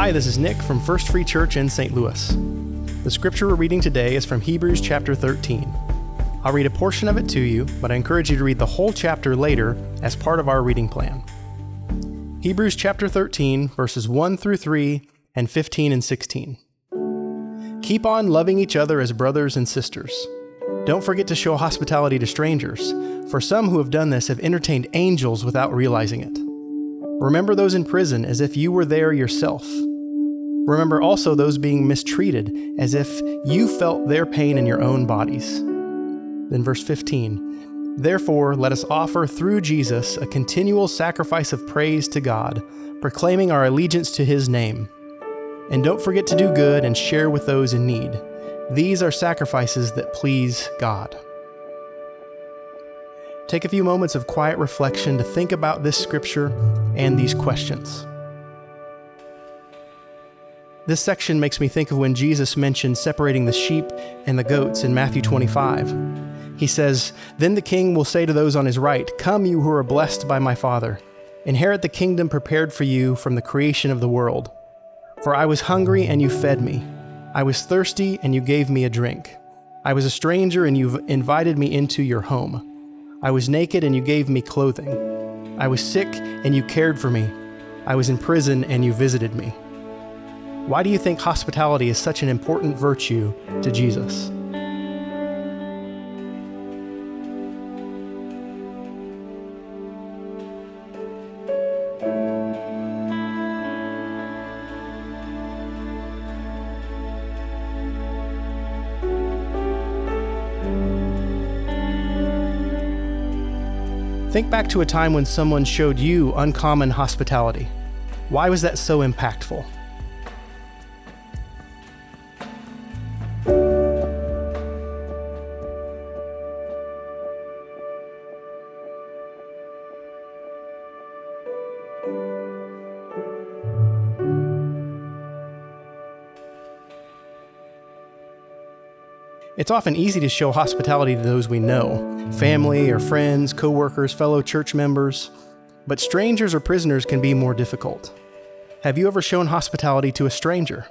Hi, this is Nick from First Free Church in St. Louis. The scripture we're reading today is from Hebrews chapter 13. I'll read a portion of it to you, but I encourage you to read the whole chapter later as part of our reading plan. Hebrews chapter 13, verses 1 through 3 and 15 and 16. Keep on loving each other as brothers and sisters. Don't forget to show hospitality to strangers, for some who have done this have entertained angels without realizing it. Remember those in prison as if you were there yourself. Remember also those being mistreated as if you felt their pain in your own bodies. Then, verse 15 Therefore, let us offer through Jesus a continual sacrifice of praise to God, proclaiming our allegiance to his name. And don't forget to do good and share with those in need. These are sacrifices that please God. Take a few moments of quiet reflection to think about this scripture and these questions. This section makes me think of when Jesus mentioned separating the sheep and the goats in Matthew 25. He says, Then the king will say to those on his right, Come, you who are blessed by my Father, inherit the kingdom prepared for you from the creation of the world. For I was hungry, and you fed me. I was thirsty, and you gave me a drink. I was a stranger, and you invited me into your home. I was naked and you gave me clothing. I was sick and you cared for me. I was in prison and you visited me. Why do you think hospitality is such an important virtue to Jesus? Think back to a time when someone showed you uncommon hospitality. Why was that so impactful? It's often easy to show hospitality to those we know family or friends, coworkers, fellow church members. But strangers or prisoners can be more difficult. Have you ever shown hospitality to a stranger?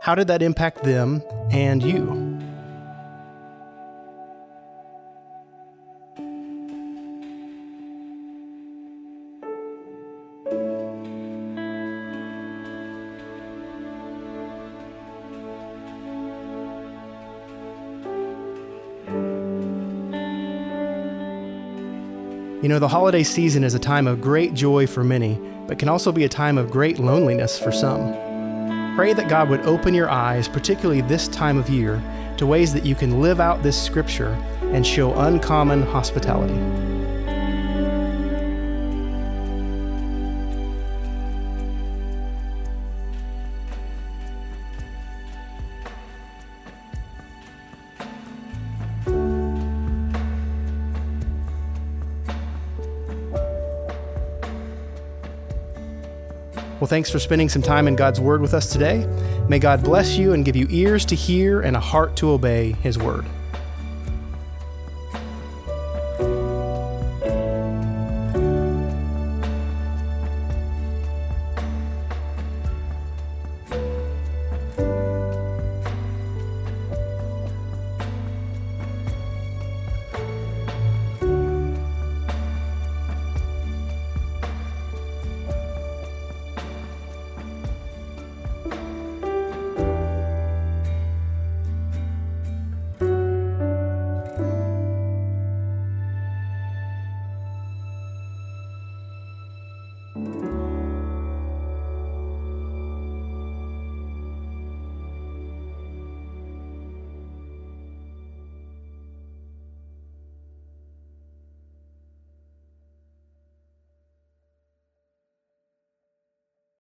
How did that impact them and you? You know, the holiday season is a time of great joy for many, but can also be a time of great loneliness for some. Pray that God would open your eyes, particularly this time of year, to ways that you can live out this scripture and show uncommon hospitality. Well, thanks for spending some time in God's Word with us today. May God bless you and give you ears to hear and a heart to obey His Word.